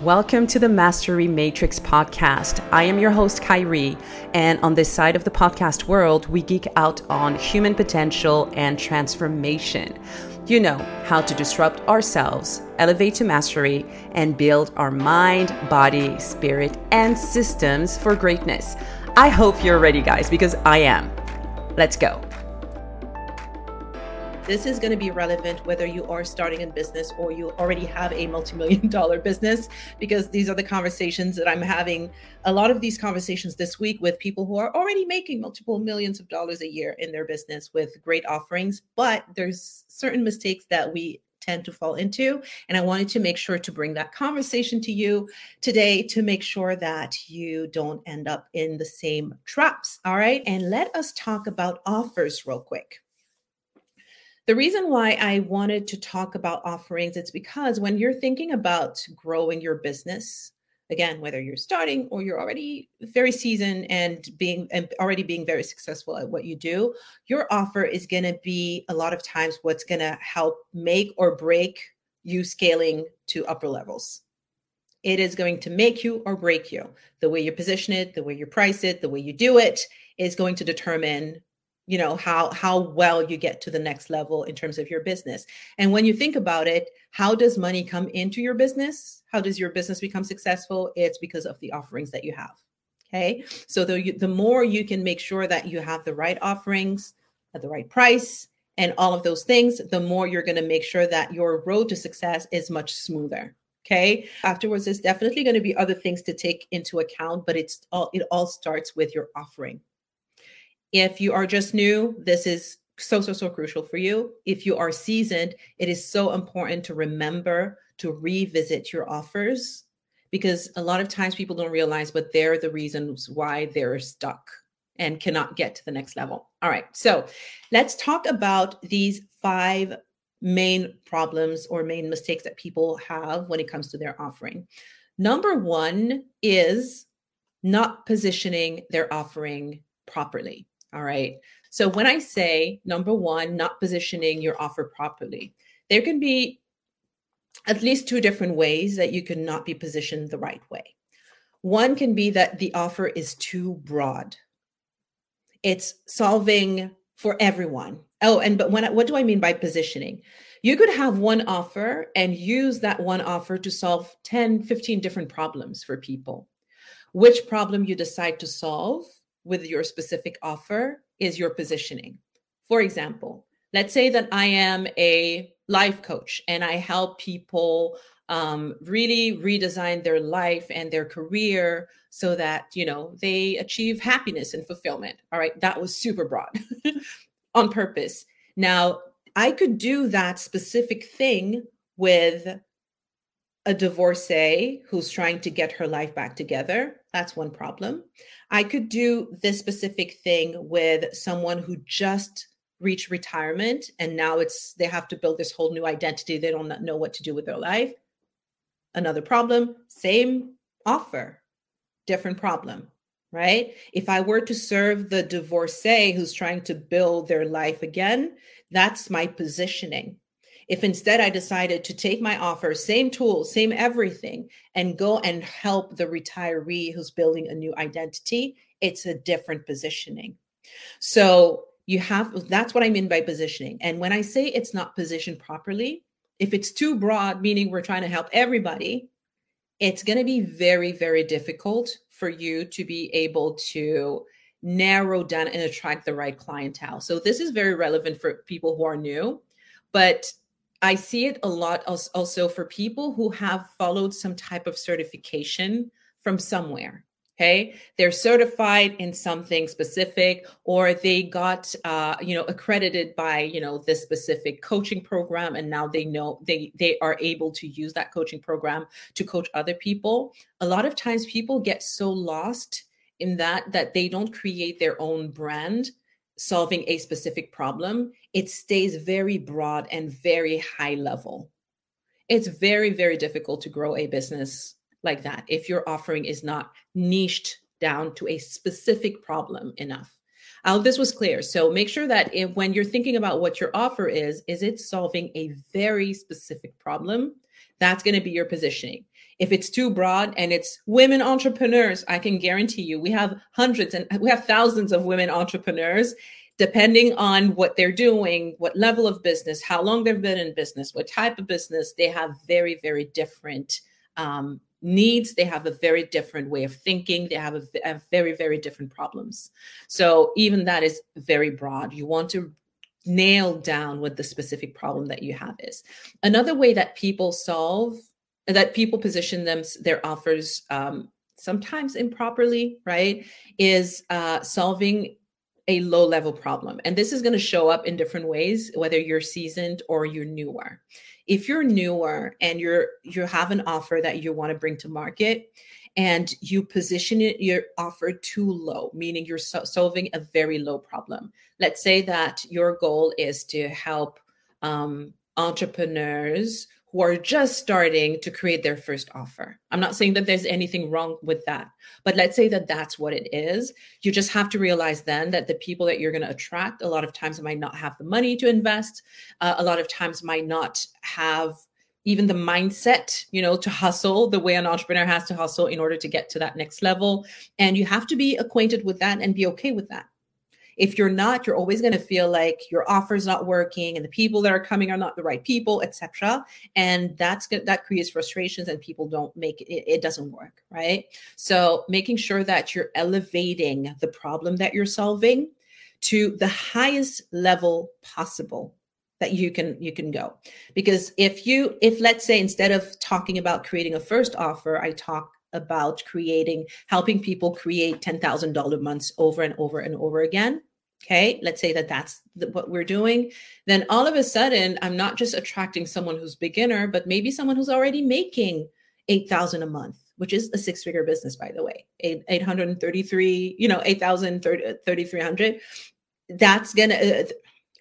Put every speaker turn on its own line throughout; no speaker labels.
Welcome to the Mastery Matrix podcast. I am your host, Khairy, and on this side of the podcast world, we geek out on human potential and transformation. You know how to disrupt ourselves, elevate to mastery, and build our mind, body, spirit, and systems for greatness. I hope you're ready, guys, because I am. Let's go.
This is going to be relevant whether you are starting a business or you already have a multi-million dollar business because these are the conversations that I'm having a lot of these conversations this week with people who are already making multiple millions of dollars a year in their business with great offerings, but there's certain mistakes that we tend to fall into. And I wanted to make sure to bring that conversation to you today to make sure that you don't end up in the same traps. All right. And let us talk about offers real quick. The reason why I wanted to talk about offerings, it's because when you're thinking about growing your business, again, whether you're starting or you're already very seasoned and being and already being very successful at what you do, your offer is going to be a lot of times what's going to help make or break you scaling to upper levels. It is going to make you or break you. The way you position it, the way you price it, the way you do it is going to determine you know how how well you get to the next level in terms of your business. And when you think about it how does money come into your business? How does your business become successful? It's because of the offerings that you have okay? So the the more you can make sure that you have the right offerings at the right price and all of those things the more you're going to make sure that your road to success is much smoother okay? Afterwards there's definitely going to be other things to take into account but it's all it all starts with your offering if you are just new, this is so, so, so crucial for you. If you are seasoned, it is so important to remember to revisit your offers because a lot of times people don't realize, but they're the reasons why they're stuck and cannot get to the next level. All right. So let's talk about these five main problems or main mistakes that people have when it comes to their offering. Number one is not positioning their offering properly. All right. So when I say number one, not positioning your offer properly, there can be at least two different ways that you can not be positioned the right way. One can be that the offer is too broad. It's solving for everyone. Oh, and but when what do I mean by positioning? You could have one offer and use that one offer to solve 10, 15 different problems for people. Which problem you decide to solve with your specific offer is your positioning. For example, let's say that I am a life coach and I help people um, really redesign their life and their career so that you know they achieve happiness and fulfillment. All right, that was super broad on purpose. Now I could do that specific thing with a divorcee who's trying to get her life back together. That's one problem. I could do this specific thing with someone who just reached retirement and now it's they have to build this whole new identity. They don't know what to do with their life. Another problem, same offer, different problem, right? If I were to serve the divorcee who's trying to build their life again, that's my positioning. If instead I decided to take my offer, same tools, same everything, and go and help the retiree who's building a new identity, it's a different positioning. So you have that's what I mean by positioning. And when I say it's not positioned properly, if it's too broad, meaning we're trying to help everybody, it's going to be very, very difficult for you to be able to narrow down and attract the right clientele. So this is very relevant for people who are new, but I see it a lot also for people who have followed some type of certification from somewhere. Okay, they're certified in something specific, or they got, uh, you know, accredited by, you know, this specific coaching program, and now they know they they are able to use that coaching program to coach other people. A lot of times, people get so lost in that that they don't create their own brand solving a specific problem, it stays very broad and very high level. It's very, very difficult to grow a business like that if your offering is not niched down to a specific problem enough. I hope this was clear. So make sure that if, when you're thinking about what your offer is, is it solving a very specific problem That's going to be your positioning. If it's too broad and it's women entrepreneurs, I can guarantee you we have hundreds and we have thousands of women entrepreneurs depending on what they're doing, what level of business, how long they've been in business, what type of business, they have very, very different um, needs. They have a very different way of thinking. They have a, a very, very different problems. So even that is very broad. You want to nail down what the specific problem that you have is. Another way that people solve that people position them their offers um, sometimes improperly right is uh, solving a low level problem and this is going to show up in different ways whether you're seasoned or you're newer. If you're newer and you're you have an offer that you want to bring to market and you position it your offer too low meaning you're so- solving a very low problem. Let's say that your goal is to help um, entrepreneurs who are just starting to create their first offer. I'm not saying that there's anything wrong with that, but let's say that that's what it is. You just have to realize then that the people that you're going to attract a lot of times might not have the money to invest, uh, a lot of times might not have even the mindset, you know, to hustle the way an entrepreneur has to hustle in order to get to that next level. And you have to be acquainted with that and be okay with that. If you're not, you're always going to feel like your offer's not working and the people that are coming are not the right people, etc. And that's. That creates frustrations and people don't make it, it doesn't work, right? So making sure that you're elevating the problem that you're solving to the highest level possible that you can you can go because if you if let's say instead of talking about creating a first offer i talk about creating, helping people create $10,000 months over and over and over again. Okay, let's say that that's the, what we're doing. Then all of a sudden, I'm not just attracting someone who's beginner, but maybe someone who's already making 8,000 a month, which is a six figure business, by the way, 8, 833, you know, 8,000, 3,300. That's gonna, uh,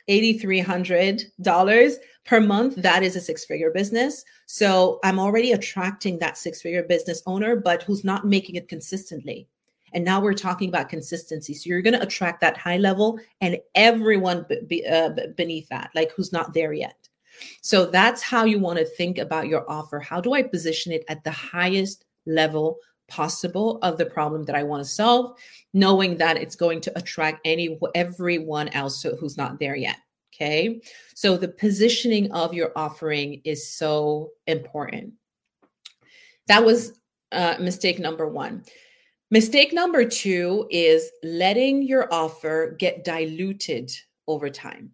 $8,300 per month. That is a six figure business. So I'm already attracting that six figure business owner, but who's not making it consistently. And now we're talking about consistency. So you're going to attract that high level and everyone be, uh, beneath that, like who's not there yet. So that's how you want to think about your offer. How do I position it at the highest level possible of the problem that I want to solve, knowing that it's going to attract any everyone else who's not there yet. Okay. So the positioning of your offering is so important. That was uh, mistake number one. Mistake number two is letting your offer get diluted over time.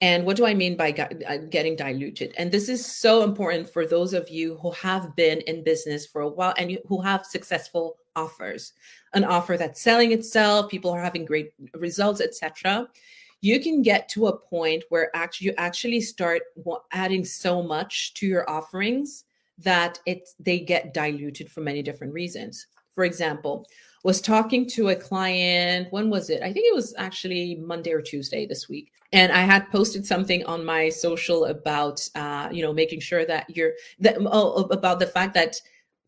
And what do I mean by uh, getting diluted? And this is so important for those of you who have been in business for a while and who have successful offers, an offer that's selling itself, people are having great results, etc. You can get to a point where actually you actually start adding so much to your offerings that it they get diluted for many different reasons. For example, was talking to a client when was it? I think it was actually monday or tuesday this week. And i had posted something on my social about uh, you know making sure that you're that oh, about the fact that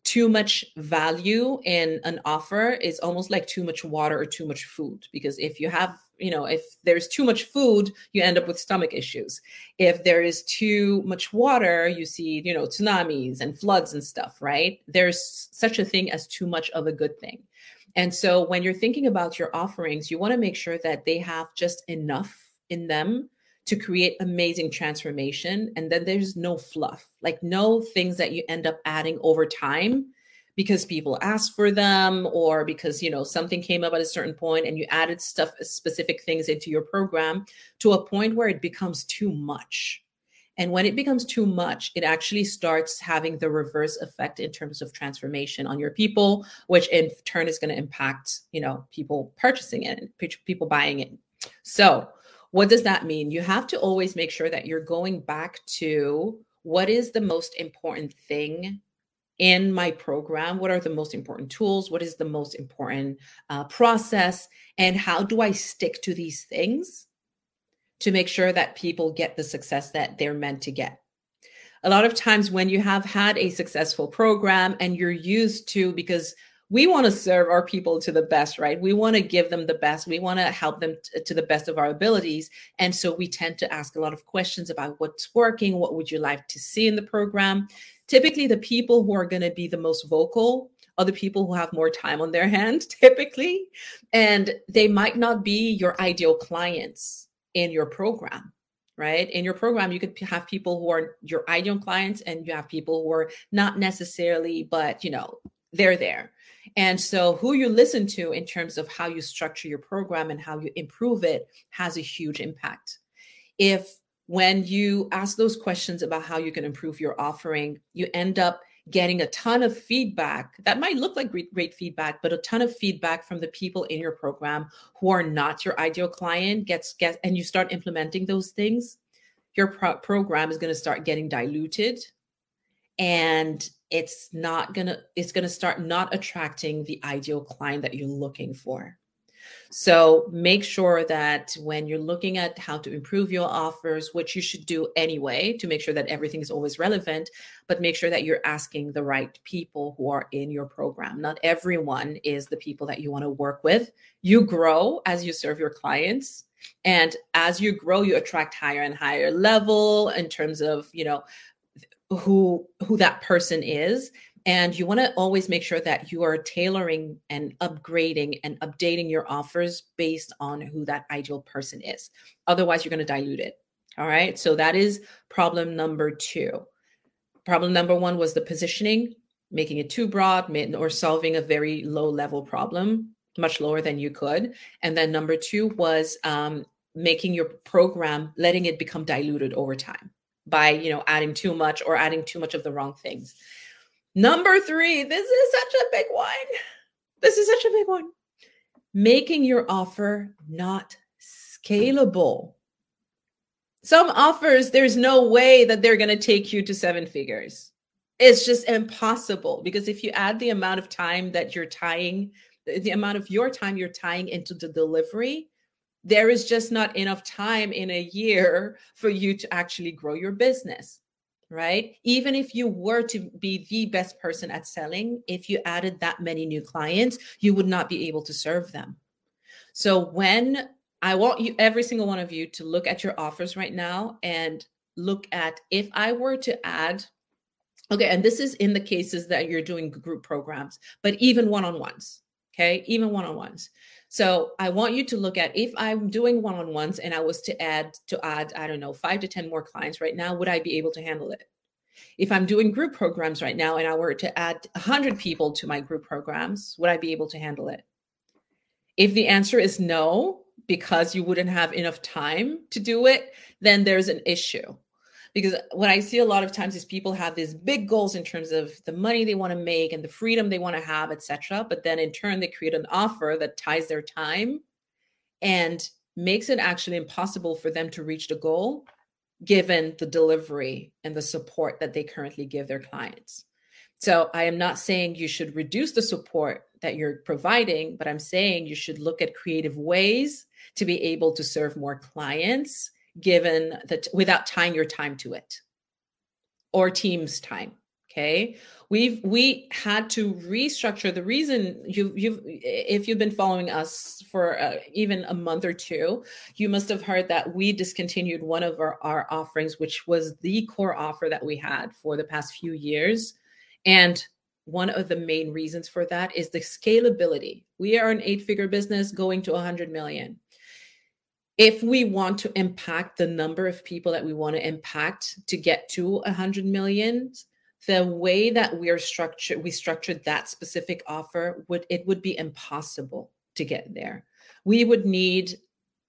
too much value in an offer is almost like too much water or too much food. Because if you have you know if there's too much food you end up with stomach issues. If there is too much water you see you know tsunamis and floods and stuff right? There's such a thing as too much of a good thing. And so when you're thinking about your offerings, you want to make sure that they have just enough in them to create amazing transformation. And then there's no fluff, like no things that you end up adding over time because people ask for them or because you know something came up at a certain point and you added stuff specific things into your program to a point where it becomes too much and when it becomes too much, it actually starts having the reverse effect in terms of transformation on your people, which in turn is going to impact, you know, people purchasing it people buying it. So, what does that mean? You have to always make sure that you're going back to what is the most important thing in my program? What are the most important tools? What is the most important uh, process? And how do I stick to these things to make sure that people get the success that they're meant to get. A lot of times, when you have had a successful program and you're used to, because we want to serve our people to the best, right? We want to give them the best. We want to help them t- to the best of our abilities. And so we tend to ask a lot of questions about what's working, what would you like to see in the program typically the people who are going to be the most vocal are the people who have more time on their hand typically and they might not be your ideal clients in your program right in your program you could have people who are your ideal clients and you have people who are not necessarily but you know they're there. And so who you listen to in terms of how you structure your program and how you improve it has a huge impact. If when you ask those questions about how you can improve your offering you end up getting a ton of feedback that might look like great, great, feedback but a ton of feedback from the people in your program who are not your ideal client gets get and you start implementing those things your pro- program is going to start getting diluted and it's not to it's to start not attracting the ideal client that you're looking for so make sure that when you're looking at how to improve your offers, which you should do anyway to make sure that everything is always relevant, but make sure that you're asking the right people who are in your program. Not everyone is the people that you want to work with. You grow as you serve your clients. And as you grow, you attract higher and higher level in terms of, you know, who who that person is and you want to always make sure that you are tailoring and upgrading and updating your offers based on who that ideal person is. Otherwise, you're going to dilute it. All right. So that is problem number two. Problem number one was the positioning, making it too broad or solving a very low level problem, much lower than you could. And then number two was um, making your program, letting it become diluted over time by you know adding too much or adding too much of the wrong things Number three, this is such a big one. This is such a big one. Making your offer not scalable. Some offers, there's no way that they're going to take you to seven figures. It's just impossible because if you add the amount of time that you're tying, the amount of your time you're tying into the delivery, there is just not enough time in a year for you to actually grow your business right? Even if you were to be the best person at selling, if you added that many new clients, you would not be able to serve them. So when I want you, every single one of you, to look at your offers right now and look at if I were to add, okay, and this is in the cases that you're doing group programs, but even one on ones, okay, even one on ones. So I want you to look at if I'm doing one-on-ones and I was to add to add, I don't know, five to 10 more clients right now, would I be able to handle it? If I'm doing group programs right now and I were to add 100 people to my group programs, would I be able to handle it? If the answer is no, because you wouldn't have enough time to do it, then there's an issue because what i see a lot of times is people have these big goals in terms of the money they want to make and the freedom they want to have etc but then in turn they create an offer that ties their time and makes it actually impossible for them to reach the goal given the delivery and the support that they currently give their clients. So i am not saying you should reduce the support that you're providing but i'm saying you should look at creative ways to be able to serve more clients given that without tying your time to it or team's time okay? We've we had to restructure the reason you you've if you've been following us for uh, even a month or two you must have heard that we discontinued one of our, our offerings which was the core offer that we had for the past few years. And one of the main reasons for that is the scalability. We are an eight figure business going to 100 million if we want to impact the number of people that we want to impact to get to 100 million the way that we are structured we structured that specific offer would it would be impossible to get there. We would need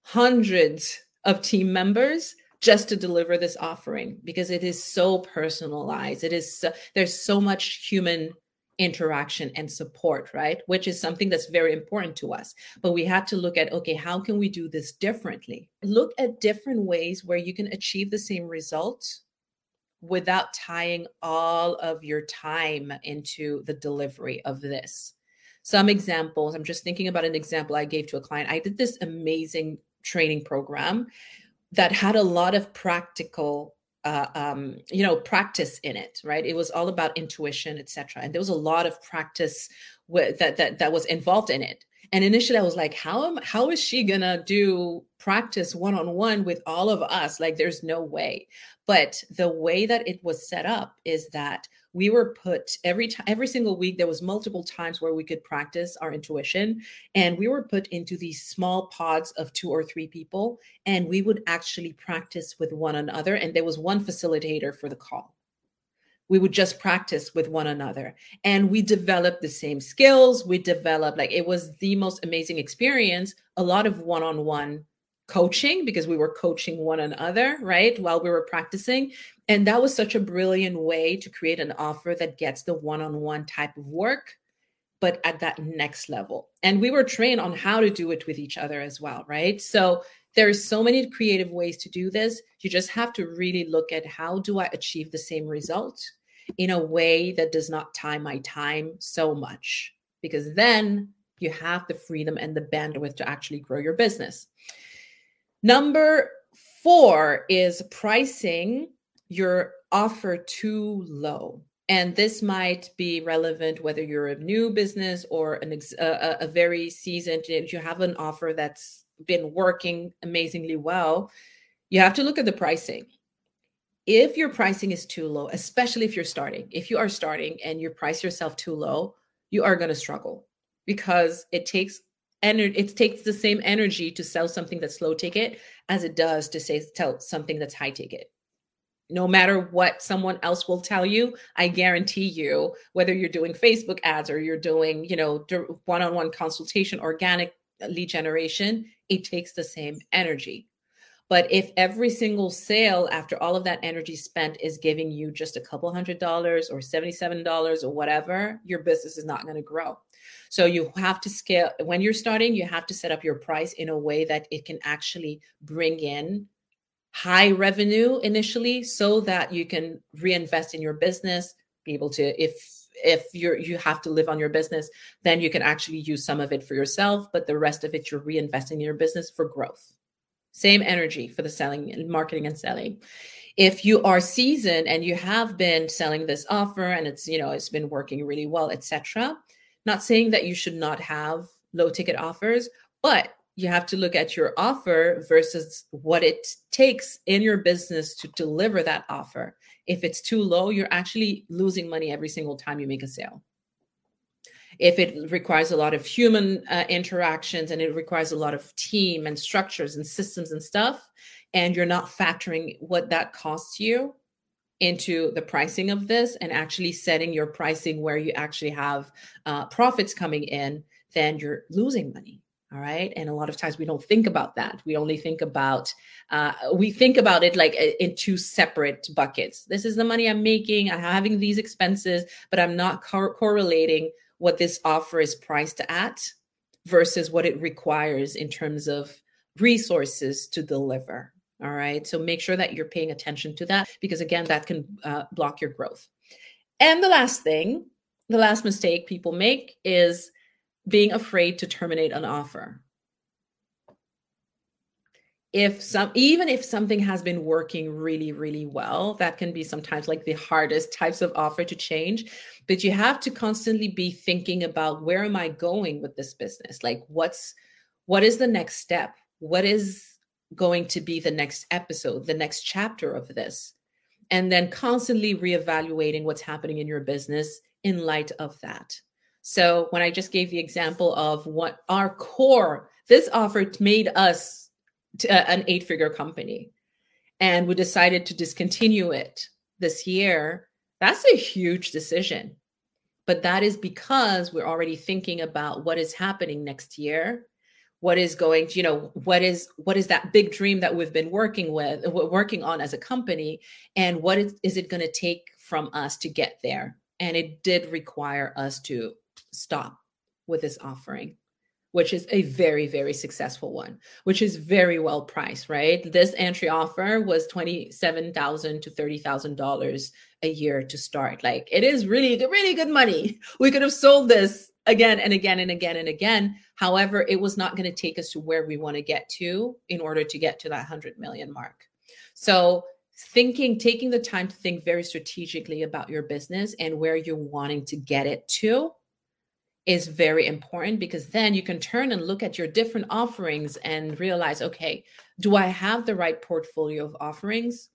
hundreds of team members just to deliver this offering because it is so personalized. It is so, there's so much human interaction and support, right? Which is something that's very important to us. But we had to look at okay, how can we do this differently? Look at different ways where you can achieve the same result without tying all of your time into the delivery of this. Some examples, I'm just thinking about an example I gave to a client. I did this amazing training program that had a lot of practical uh, um, you know practice in it right? It was all about intuition etc and there was a lot of practice with, that that that was involved in it and initially i was like how am how is she gonna do practice one-on-one with all of us? Like there's no way. But the way that it was set up is that we were put every time every single week there was multiple times where we could practice our intuition and we were put into these small pods of two or three people and we would actually practice with one another and there was one facilitator for the call we would just practice with one another. And we developed the same skills. We developed like it was the most amazing experience a lot of one-on-one coaching because we were coaching one another right while we were practicing. And that was such a brilliant way to create an offer that gets the one-on-one type of work but at that next level. And we were trained on how to do it with each other as well right? So there's so many creative ways to do this. You just have to really look at how do i achieve the same result in a way that does not tie my time so much because then you have the freedom and the bandwidth to actually grow your business number four is pricing your offer too low and this might be relevant whether you're a new business or an ex- a, a very seasoned if you have an offer that's been working amazingly well, you have to look at the pricing. If your pricing is too low, especially if you're starting, if you are starting and you price yourself too low, you are going to struggle because it takes energy it takes the same energy to sell something that's low ticket as it does to say tell something that's high ticket no matter what someone else will tell you i guarantee you whether you're doing facebook ads or you're doing you know one-on-one consultation organic lead generation, it takes the same energy. But if every single sale after all of that energy spent is giving you just a couple hundred dollars or $77 or whatever, your business is not going to grow. So you have to scale when you're starting, you have to set up your price in a way that it can actually bring in high revenue initially so that you can reinvest in your business, be able to if if you're you have to live on your business then you can actually use some of it for yourself but the rest of it you're reinvesting in your business for growth same energy for the selling and marketing and selling if you are seasoned and you have been selling this offer and it's you know it's been working really well etc not saying that you should not have low ticket offers but you have to look at your offer versus what it takes in your business to deliver that offer. If it's too low, you're actually losing money every single time you make a sale. If it requires a lot of human uh, interactions and it requires a lot of team and structures and systems and stuff, and you're not factoring what that costs you into the pricing of this and actually setting your pricing where you actually have uh, profits coming in, then you're losing money all right? And a lot of times we don't think about that. We only think about uh, we think about it like in two separate buckets. This is the money i'm making i'm having these expenses but i'm not cor- correlating what this offer is priced at versus what it requires in terms of resources to deliver all right? So make sure that you're paying attention to that because again that can uh, block your growth. And the last thing the last mistake people make is being afraid to terminate an offer if some even if something has been working really really well that can be sometimes like the hardest types of offer to change. But you have to constantly be thinking about where am i going with this business? Like what's what is the next step? What is going to be the next episode the next chapter of this? And then constantly reevaluating what's happening in your business in light of that. So when I just gave the example of what our core, this offer made us uh, an eight figure company and we decided to discontinue it this year. That's a huge decision. But that is because we're already thinking about what is happening next year what is going to you know what is what is that big dream that we've been working with we're working on as a company and what is, is it going to take from us to get there and it did require us to stop with this offering which is a very very successful one which is very well priced right? This entry offer was 27000 to $30000 a year to start. Like it is really really good money. We could have sold this again and again and again and again. However it was not going to take us to where we want to get to in order to get to that 100 million mark. So thinking taking the time to think very strategically about your business and where you're wanting to get it to is very important because then you can turn and look at your different offerings and realize okay do i have the right portfolio of offerings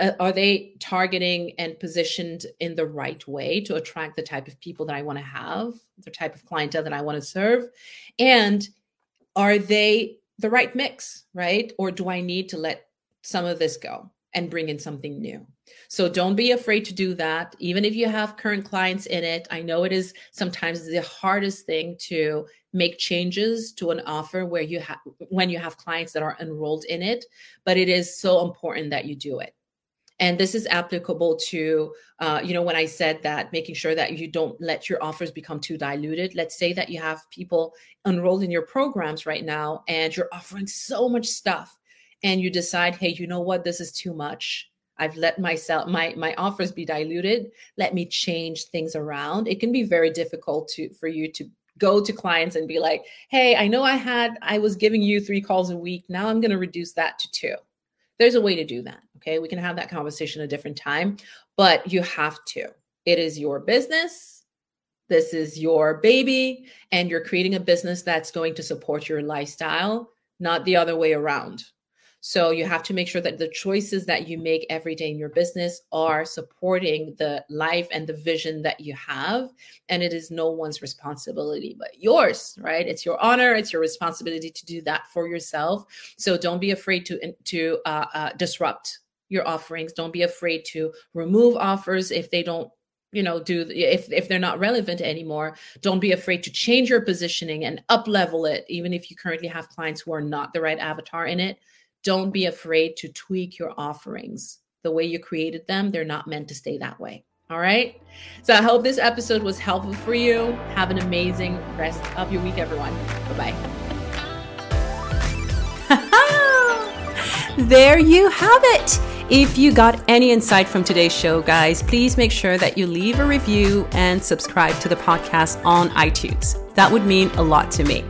uh, are they targeting and positioned in the right way to attract the type of people that I want to have, the type of clientele that I want to serve? And are they the right mix, right? Or do I need to let some of this go and bring in something new? So don't be afraid to do that. Even if you have current clients in it, I know it is sometimes the hardest thing to make changes to an offer where you have when you have clients that are enrolled in it, but it is so important that you do it. And this is applicable to uh, you know when i said that making sure that you don't let your offers become too diluted. Let's say that you have people enrolled in your programs right now and you're offering so much stuff and you decide hey you know what? This is too much i've let myself my my offers be diluted let me change things around it can be very difficult to for you to go to clients and be like hey i know i had i was giving you three calls a week now i'm going to reduce that to two there's a way to do that. Okay. We can have that conversation a different time, but you have to. It is your business. This is your baby, and you're creating a business that's going to support your lifestyle, not the other way around. So you have to make sure that the choices that you make every day in your business are supporting the life and the vision that you have. And it is no one's responsibility but yours, right? It's your honor, it's your responsibility to do that for yourself. So don't be afraid to to uh, uh, disrupt your offerings. Don't be afraid to remove offers if they don't you know do if if they're not relevant anymore don't be afraid to change your positioning and up level it even if you currently have clients who are not the right avatar in it don't be afraid to tweak your offerings. The way you created them, they're not meant to stay that way. All right. So I hope this episode was helpful for you. Have an amazing rest of your week, everyone. Bye
bye. there you have it. If you got any insight from today's show, guys, please make sure that you leave a review and subscribe to the podcast on iTunes. That would mean a lot to me.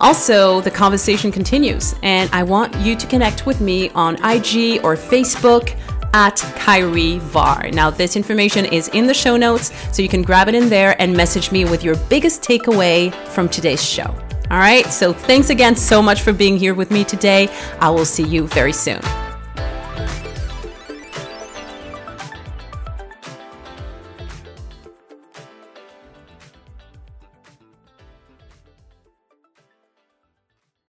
Also, the conversation continues, and I want you to connect with me on IG or Facebook at Khairy Varre. Now, this information is in the show notes, so you can grab it in there and message me with your biggest takeaway from today's show. All right, so thanks again so much for being here with me today. I will see you very soon.